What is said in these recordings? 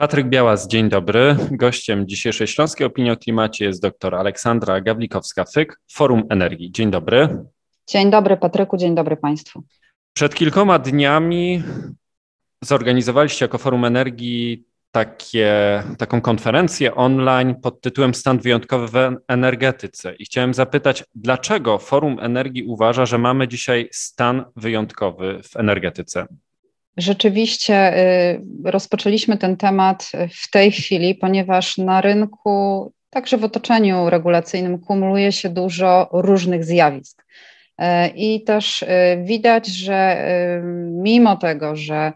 Patryk Białas, dzień dobry. Gościem dzisiejszej Śląskiej Opinii o Klimacie jest dr Aleksandra Gawlikowska-Fyk, Forum Energii. Dzień dobry. Dzień dobry Patryku, dzień dobry Państwu. Przed kilkoma dniami zorganizowaliście jako Forum Energii takie, taką konferencję online pod tytułem Stan wyjątkowy w energetyce. I chciałem zapytać, dlaczego Forum Energii uważa, że mamy dzisiaj stan wyjątkowy w energetyce? Rzeczywiście y, rozpoczęliśmy ten temat w tej chwili, ponieważ na rynku, także w otoczeniu regulacyjnym, kumuluje się dużo różnych zjawisk. Y, I też y, widać, że mimo tego, że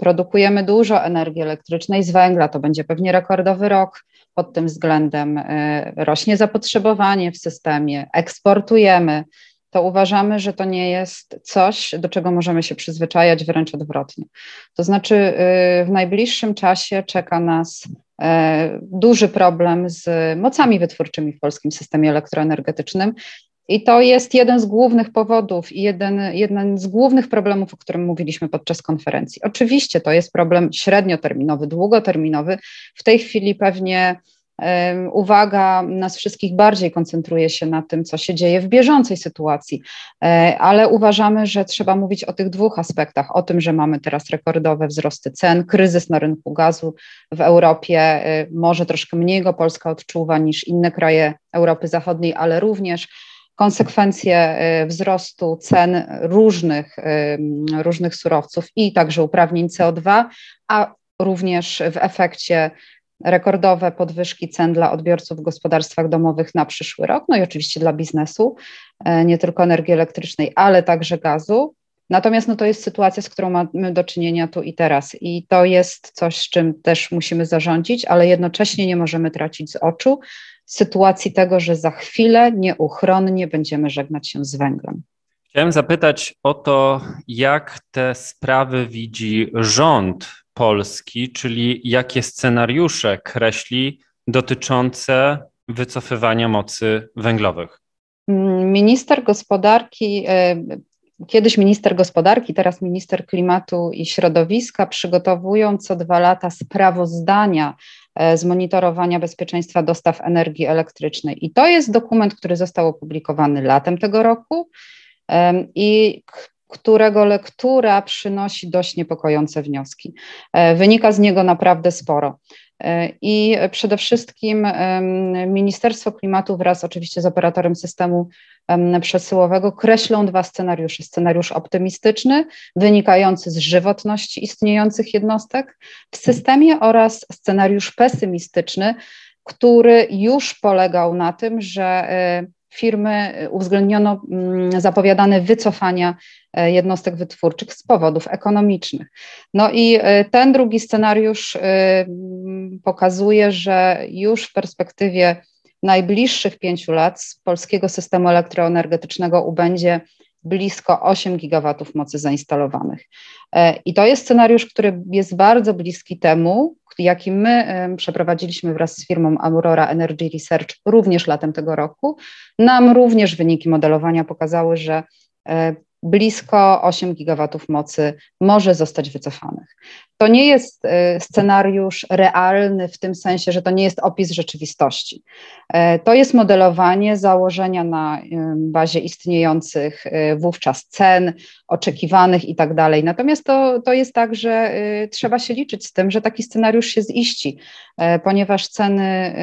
produkujemy dużo energii elektrycznej z węgla, to będzie pewnie rekordowy rok pod tym względem, rośnie zapotrzebowanie w systemie, eksportujemy, to uważamy, że to nie jest coś, do czego możemy się przyzwyczajać, wręcz odwrotnie. To znaczy, y, w najbliższym czasie czeka nas y, duży problem z mocami wytwórczymi w polskim systemie elektroenergetycznym. I to jest jeden z głównych powodów i jeden, jeden z głównych problemów, o którym mówiliśmy podczas konferencji. Oczywiście to jest problem średnioterminowy, długoterminowy. W tej chwili pewnie Uwaga nas wszystkich bardziej koncentruje się na tym, co się dzieje w bieżącej sytuacji, e, ale uważamy, że trzeba mówić o tych dwóch aspektach: o tym, że mamy teraz rekordowe wzrosty cen, kryzys na rynku gazu w Europie, e, może troszkę mniej go Polska odczuwa niż inne kraje Europy Zachodniej, ale również konsekwencje e, wzrostu cen różnych, różnych surowców i także uprawnień CO2, a również w efekcie rekordowe podwyżki cen dla odbiorców w gospodarstwach domowych na przyszły rok, no i oczywiście dla biznesu, e, nie tylko energii elektrycznej, ale także gazu. Natomiast no, to jest sytuacja, z którą mamy do czynienia tu i teraz, i to jest coś, z czym też musimy zarządzić, ale jednocześnie nie możemy tracić z oczu sytuacji tego, że za chwilę nieuchronnie będziemy żegnać się z węglem. Chciałem zapytać o to, jak te sprawy widzi rząd Polski, czyli jakie scenariusze kreśli dotyczące wycofywania mocy węglowych? Minister gospodarki, e, kiedyś minister gospodarki, teraz minister klimatu i środowiska przygotowują co dwa lata sprawozdania e, z monitorowania bezpieczeństwa dostaw energii elektrycznej. I to jest dokument, który został opublikowany latem tego roku i którego lektura przynosi dość niepokojące wnioski. E, wynika z niego naprawdę sporo. E, I przede wszystkim Ministerstwo Klimatu wraz oczywiście z operatorem systemu przesyłowego kreślą dwa scenariusze. Scenariusz optymistyczny, wynikający z żywotności istniejących jednostek w systemie oraz scenariusz pesymistyczny, który już polegał na tym, że e, firmy uwzględniono mm, zapowiadane wycofania e, jednostek wytwórczych z powodów ekonomicznych. No i e, ten drugi scenariusz e, pokazuje, że już w perspektywie najbliższych pięciu lat z polskiego systemu elektroenergetycznego ubędzie blisko 8 gigawatów mocy zainstalowanych. I to jest scenariusz, który jest bardzo bliski temu, jaki my przeprowadziliśmy wraz z firmą Aurora Energy Research również latem tego roku. Nam również wyniki modelowania pokazały, że e, blisko 8 gigawatów mocy może zostać wycofanych. To nie jest e, scenariusz realny w tym sensie, że to nie jest opis rzeczywistości. E, to jest modelowanie założenia na bazie istniejących wówczas cen, oczekiwanych i tak dalej. Natomiast to, to jest tak, że trzeba się liczyć z tym, że taki scenariusz się ziści, ponieważ ceny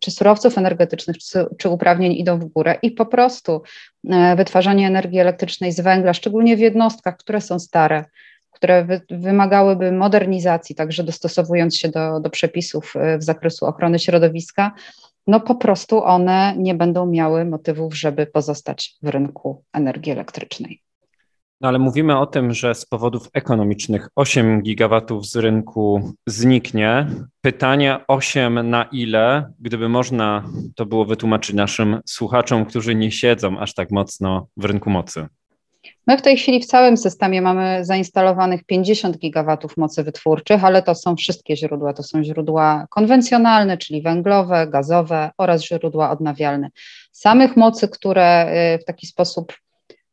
czy surowców energetycznych, czy, uprawnień idą w górę i po prostu wytwarzanie energii elektrycznej z węgla, szczególnie w jednostkach, które są stare, które wy, wymagałyby modernizacji, także dostosowując się do, do przepisów w zakresu ochrony środowiska, no po prostu one nie będą miały motywów, żeby pozostać w rynku energii elektrycznej. No ale mówimy o tym, że z powodów ekonomicznych 8 gigawatów z rynku zniknie. Pytanie 8 na ile, gdyby można to było wytłumaczyć naszym słuchaczom, którzy nie siedzą aż tak mocno w rynku mocy. My w tej chwili w całym systemie mamy zainstalowanych 50 gigawatów mocy wytwórczych, ale to są wszystkie źródła. To są źródła konwencjonalne, czyli węglowe, gazowe oraz źródła odnawialne. Samych mocy, które y, w taki sposób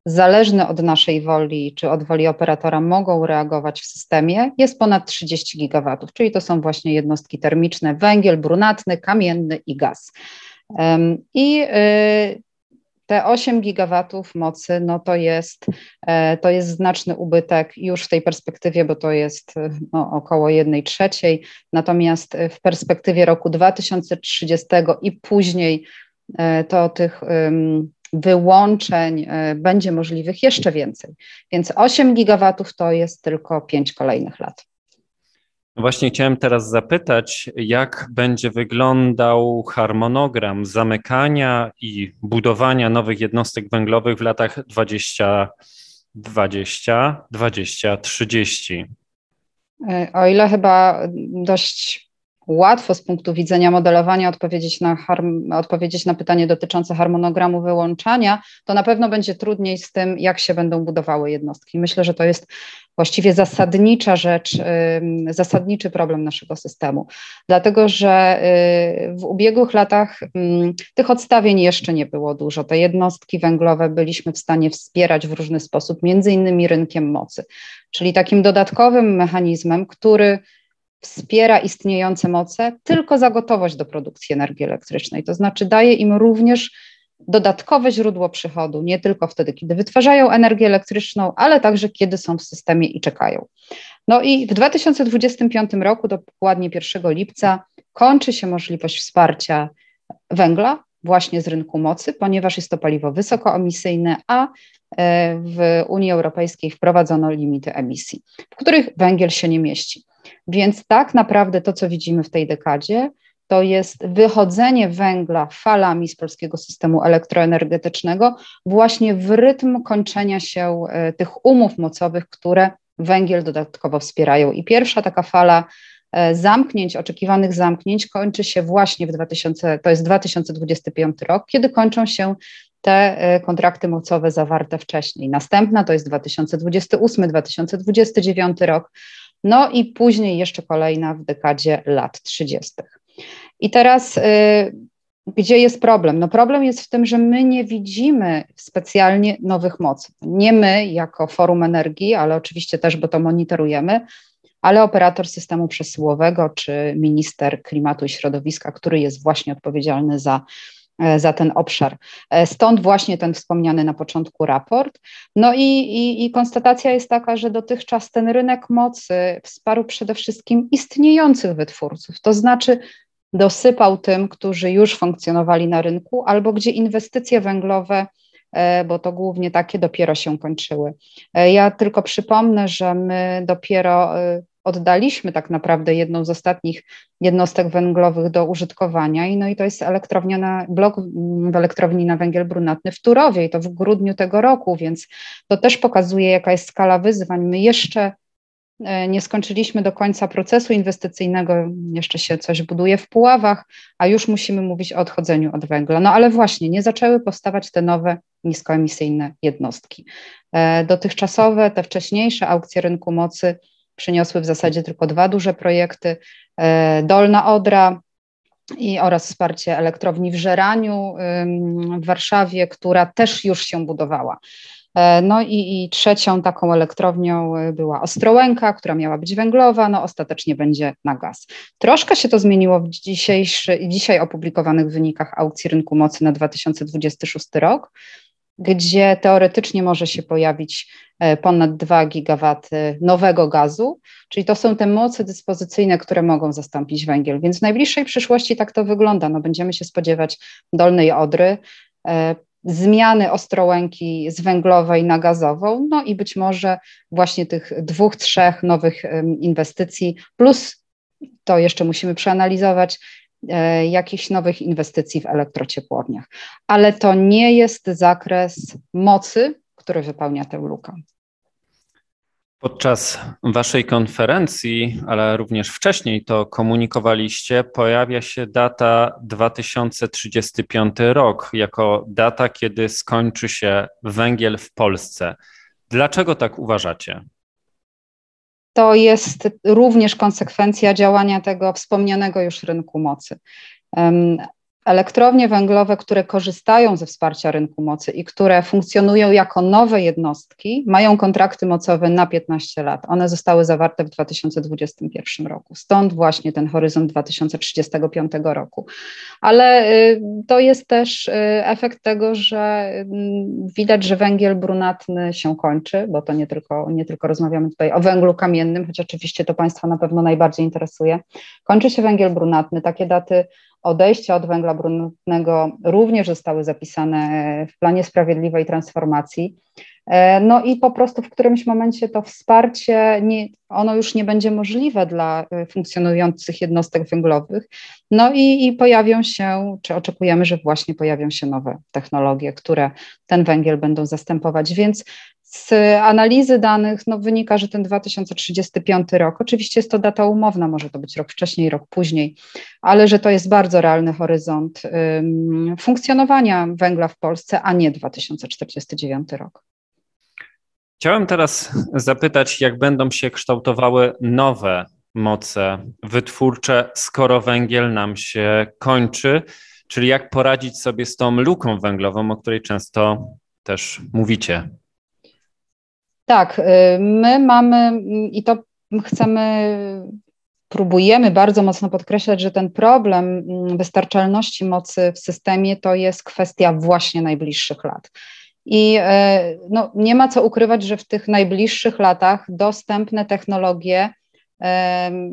zależne od naszej woli czy od woli operatora mogą reagować w systemie, jest ponad 30 gigawatów, czyli to są właśnie jednostki termiczne, węgiel brunatny, kamienny i gaz. I y, te 8 gigawatów mocy, no to jest, e, to jest znaczny ubytek już w tej perspektywie, bo to jest no, około 1 trzeciej, natomiast w perspektywie roku 2030 i później e, to tych wyłączeń e, będzie możliwych jeszcze więcej. Więc 8 gigawatów to jest tylko 5 kolejnych lat. No właśnie chciałem teraz zapytać, jak będzie wyglądał harmonogram zamykania i budowania nowych jednostek węglowych w latach 2020, 2030? O ile chyba dość łatwo z punktu widzenia modelowania odpowiedzieć na, odpowiedzieć na pytanie dotyczące harmonogramu wyłączania, to na pewno będzie trudniej z tym, jak się będą budowały jednostki. Myślę, że to jest właściwie zasadnicza rzecz, zasadniczy problem naszego systemu, dlatego że y, w ubiegłych latach tych odstawień jeszcze nie było dużo. Te jednostki węglowe byliśmy w stanie wspierać w różny sposób, między innymi rynkiem mocy, czyli takim dodatkowym mechanizmem, który wspiera istniejące moce tylko za gotowość do produkcji energii elektrycznej. To znaczy daje im również dodatkowe źródło przychodu, nie tylko wtedy, kiedy wytwarzają energię elektryczną, ale także kiedy są w systemie i czekają. No i w 2025 roku, dokładnie 1 lipca, kończy się możliwość wsparcia węgla właśnie z rynku mocy, ponieważ jest to paliwo wysokoemisyjne, a e, w Unii Europejskiej wprowadzono limity emisji, w których węgiel się nie mieści. Więc tak naprawdę to, co widzimy w tej dekadzie, to jest wychodzenie węgla falami z polskiego systemu elektroenergetycznego właśnie w rytm kończenia się e, tych umów mocowych, które węgiel dodatkowo wspierają. I pierwsza taka fala e, zamknięć, oczekiwanych zamknięć kończy się właśnie w 2000, to jest 2025 rok, kiedy kończą się te e, kontrakty mocowe zawarte wcześniej. Następna to jest 2028-2029 rok, no i później jeszcze kolejna w dekadzie lat 30. I teraz y, gdzie jest problem? No problem jest w tym, że my nie widzimy specjalnie nowych mocy. Nie my jako Forum Energii, ale oczywiście też, bo to monitorujemy, ale operator systemu przesyłowego czy minister klimatu i środowiska, który jest właśnie odpowiedzialny za za ten obszar. E, stąd właśnie ten wspomniany na początku raport. No i, i, i, konstatacja jest taka, że dotychczas ten rynek mocy wsparł przede wszystkim istniejących wytwórców, to znaczy dosypał tym, którzy już funkcjonowali na rynku, albo gdzie inwestycje węglowe e, bo to głównie takie dopiero się kończyły. Ja tylko przypomnę, że my dopiero oddaliśmy tak naprawdę jedną z ostatnich jednostek węglowych do użytkowania i no i to jest elektrownia na, blok w elektrowni na węgiel brunatny w Turowie i to w grudniu tego roku, więc to też pokazuje jaka jest skala wyzwań. My jeszcze e, nie skończyliśmy do końca procesu inwestycyjnego, jeszcze się coś buduje w Puławach, a już musimy mówić o odchodzeniu od węgla. No ale właśnie, nie zaczęły powstawać te nowe niskoemisyjne jednostki. E, dotychczasowe, te wcześniejsze aukcje rynku mocy przyniosły w zasadzie tylko dwa duże projekty. E, Dolna Odra i oraz wsparcie elektrowni w Żeraniu w Warszawie, która też już się budowała. E, no i, i, trzecią taką elektrownią e, była Ostrołęka, która miała być węglowa, no ostatecznie będzie na gaz. Troszkę się to zmieniło w dzisiejszy, dzisiaj opublikowanych wynikach aukcji rynku mocy na 2026 rok gdzie teoretycznie może się pojawić e, ponad 2 gigawaty nowego gazu, czyli to są te moce dyspozycyjne, które mogą zastąpić węgiel. Więc w najbliższej przyszłości tak to wygląda. No, będziemy się spodziewać dolnej Odry, e, zmiany Ostrołęki z węglowej na gazową, no i być może właśnie tych dwóch, trzech nowych inwestycji, plus to jeszcze musimy przeanalizować, jakichś nowych inwestycji w elektrociepłowniach. Ale to nie jest zakres mocy, który wypełnia tę lukę. Podczas Waszej konferencji, ale również wcześniej to komunikowaliście, pojawia się data 2035 rok jako data, kiedy skończy się węgiel w Polsce. Dlaczego tak uważacie? To jest również konsekwencja działania tego wspomnianego już rynku mocy. Elektrownie węglowe, które korzystają ze wsparcia rynku mocy i które funkcjonują jako nowe jednostki, mają kontrakty mocowe na 15 lat. One zostały zawarte w 2021 roku. Stąd właśnie ten horyzont 2035 roku. Ale y, to jest też y, efekt tego, że mm, widać, że węgiel brunatny się kończy, bo to nie tylko, nie tylko rozmawiamy tutaj o węglu kamiennym, choć oczywiście to Państwa na pewno najbardziej interesuje. Kończy się węgiel brunatny. Takie daty odejścia od węgla brunatnego również zostały zapisane w planie sprawiedliwej transformacji. E, no i po prostu w którymś momencie to wsparcie, nie, ono już nie będzie możliwe dla e, funkcjonujących jednostek węglowych. No i, i pojawią się, czy oczekujemy, że właśnie pojawią się nowe technologie, które ten węgiel będą zastępować. Więc z analizy danych no, wynika, że ten 2035 rok, oczywiście jest to data umowna, może to być rok wcześniej, rok później, ale że to jest bardzo realny horyzont um, funkcjonowania węgla w Polsce, a nie 2049 rok. Chciałem teraz zapytać, jak będą się kształtowały nowe moce wytwórcze, skoro węgiel nam się kończy, czyli jak poradzić sobie z tą luką węglową, o której często też mówicie. Tak, y, my mamy i to chcemy, próbujemy bardzo mocno podkreślać, że ten problem mm, wystarczalności mocy w systemie to jest kwestia właśnie najbliższych lat. I y, no, nie ma co ukrywać, że w tych najbliższych latach dostępne technologie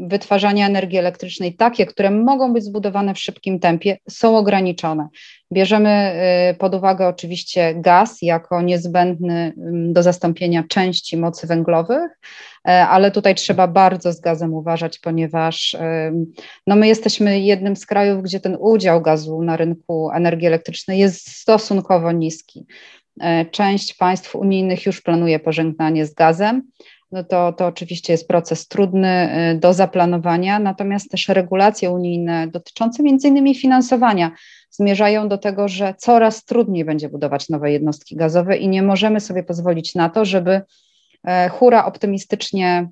wytwarzania energii elektrycznej, takie, które mogą być zbudowane w szybkim tempie, są ograniczone. Bierzemy y, pod uwagę oczywiście gaz jako niezbędny do zastąpienia części mocy węglowych, e, ale tutaj trzeba bardzo z gazem uważać, ponieważ no my jesteśmy jednym z krajów, gdzie ten udział gazu na rynku energii elektrycznej jest stosunkowo niski. E, część państw unijnych już planuje pożegnanie z gazem no to, to oczywiście jest proces trudny y, do zaplanowania, natomiast też regulacje unijne dotyczące między innymi finansowania zmierzają do tego, że coraz trudniej będzie budować nowe jednostki gazowe i nie możemy sobie pozwolić na to, żeby e, hura optymistycznie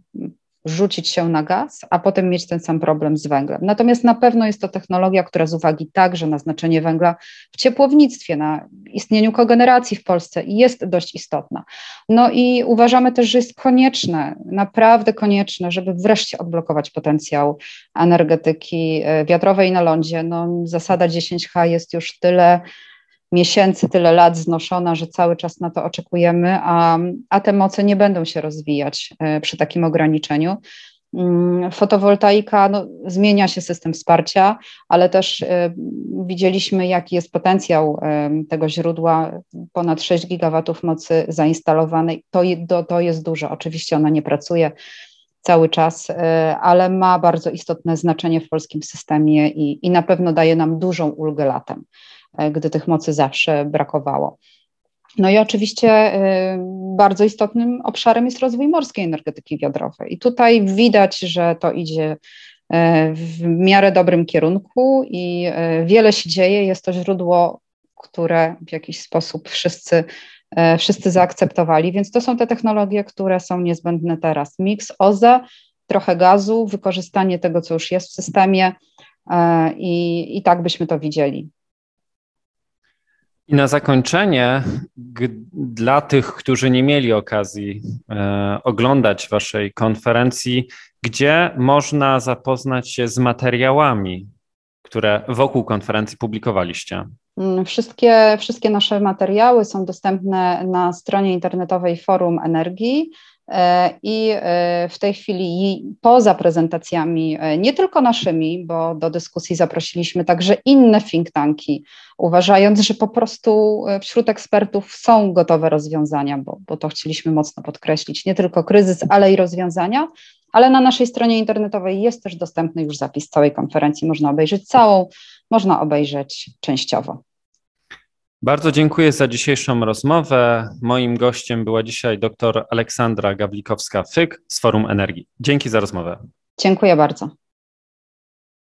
rzucić się na gaz, a potem mieć ten sam problem z węglem. Natomiast na pewno jest to technologia, która z uwagi także na znaczenie węgla w ciepłownictwie, na istnieniu kogeneracji w Polsce jest dość istotna. No i uważamy też, że jest konieczne, naprawdę konieczne, żeby wreszcie odblokować potencjał energetyki e, wiatrowej na lądzie. No, zasada 10H jest już tyle miesięcy, tyle lat znoszona, że cały czas na to oczekujemy, a, a te moce nie będą się rozwijać e, przy takim ograniczeniu. Mm, fotowoltaika, no, zmienia się system wsparcia, ale też y, widzieliśmy, jaki jest potencjał y, tego źródła, ponad 6 gigawatów mocy zainstalowanej. To, to, to jest dużo. Oczywiście ona nie pracuje cały czas, ale ma bardzo istotne znaczenie w polskim systemie i, i na pewno daje nam dużą ulgę latem. E, gdy tych mocy zawsze brakowało. No i oczywiście e, bardzo istotnym obszarem jest rozwój morskiej energetyki wiatrowej. I tutaj widać, że to idzie e, w miarę dobrym kierunku i wiele się dzieje. Jest to źródło, które w jakiś sposób wszyscy, wszyscy zaakceptowali, więc to są te technologie, które są niezbędne teraz. Miks OZE, trochę gazu, wykorzystanie tego, co już jest w systemie i, i tak byśmy to widzieli. I na zakończenie, dla tych, którzy nie mieli okazji e, oglądać Waszej konferencji, gdzie można zapoznać się z materiałami, które wokół konferencji publikowaliście? Mm, wszystkie, wszystkie nasze materiały są dostępne na stronie internetowej Forum Energii. E, I e, w tej chwili poza prezentacjami, e, nie tylko naszymi, bo do dyskusji zaprosiliśmy także inne think tanki, uważając, że po prostu wśród ekspertów są gotowe rozwiązania, bo, bo to chcieliśmy mocno podkreślić, nie tylko kryzys, ale i rozwiązania. Ale na naszej stronie internetowej jest też dostępny już zapis całej konferencji. Można obejrzeć całą, można obejrzeć częściowo. Bardzo dziękuję za dzisiejszą rozmowę. Moim gościem była dzisiaj dr Aleksandra Gawlikowska-Fyk z Forum Energii. Dzięki za rozmowę. Dziękuję bardzo.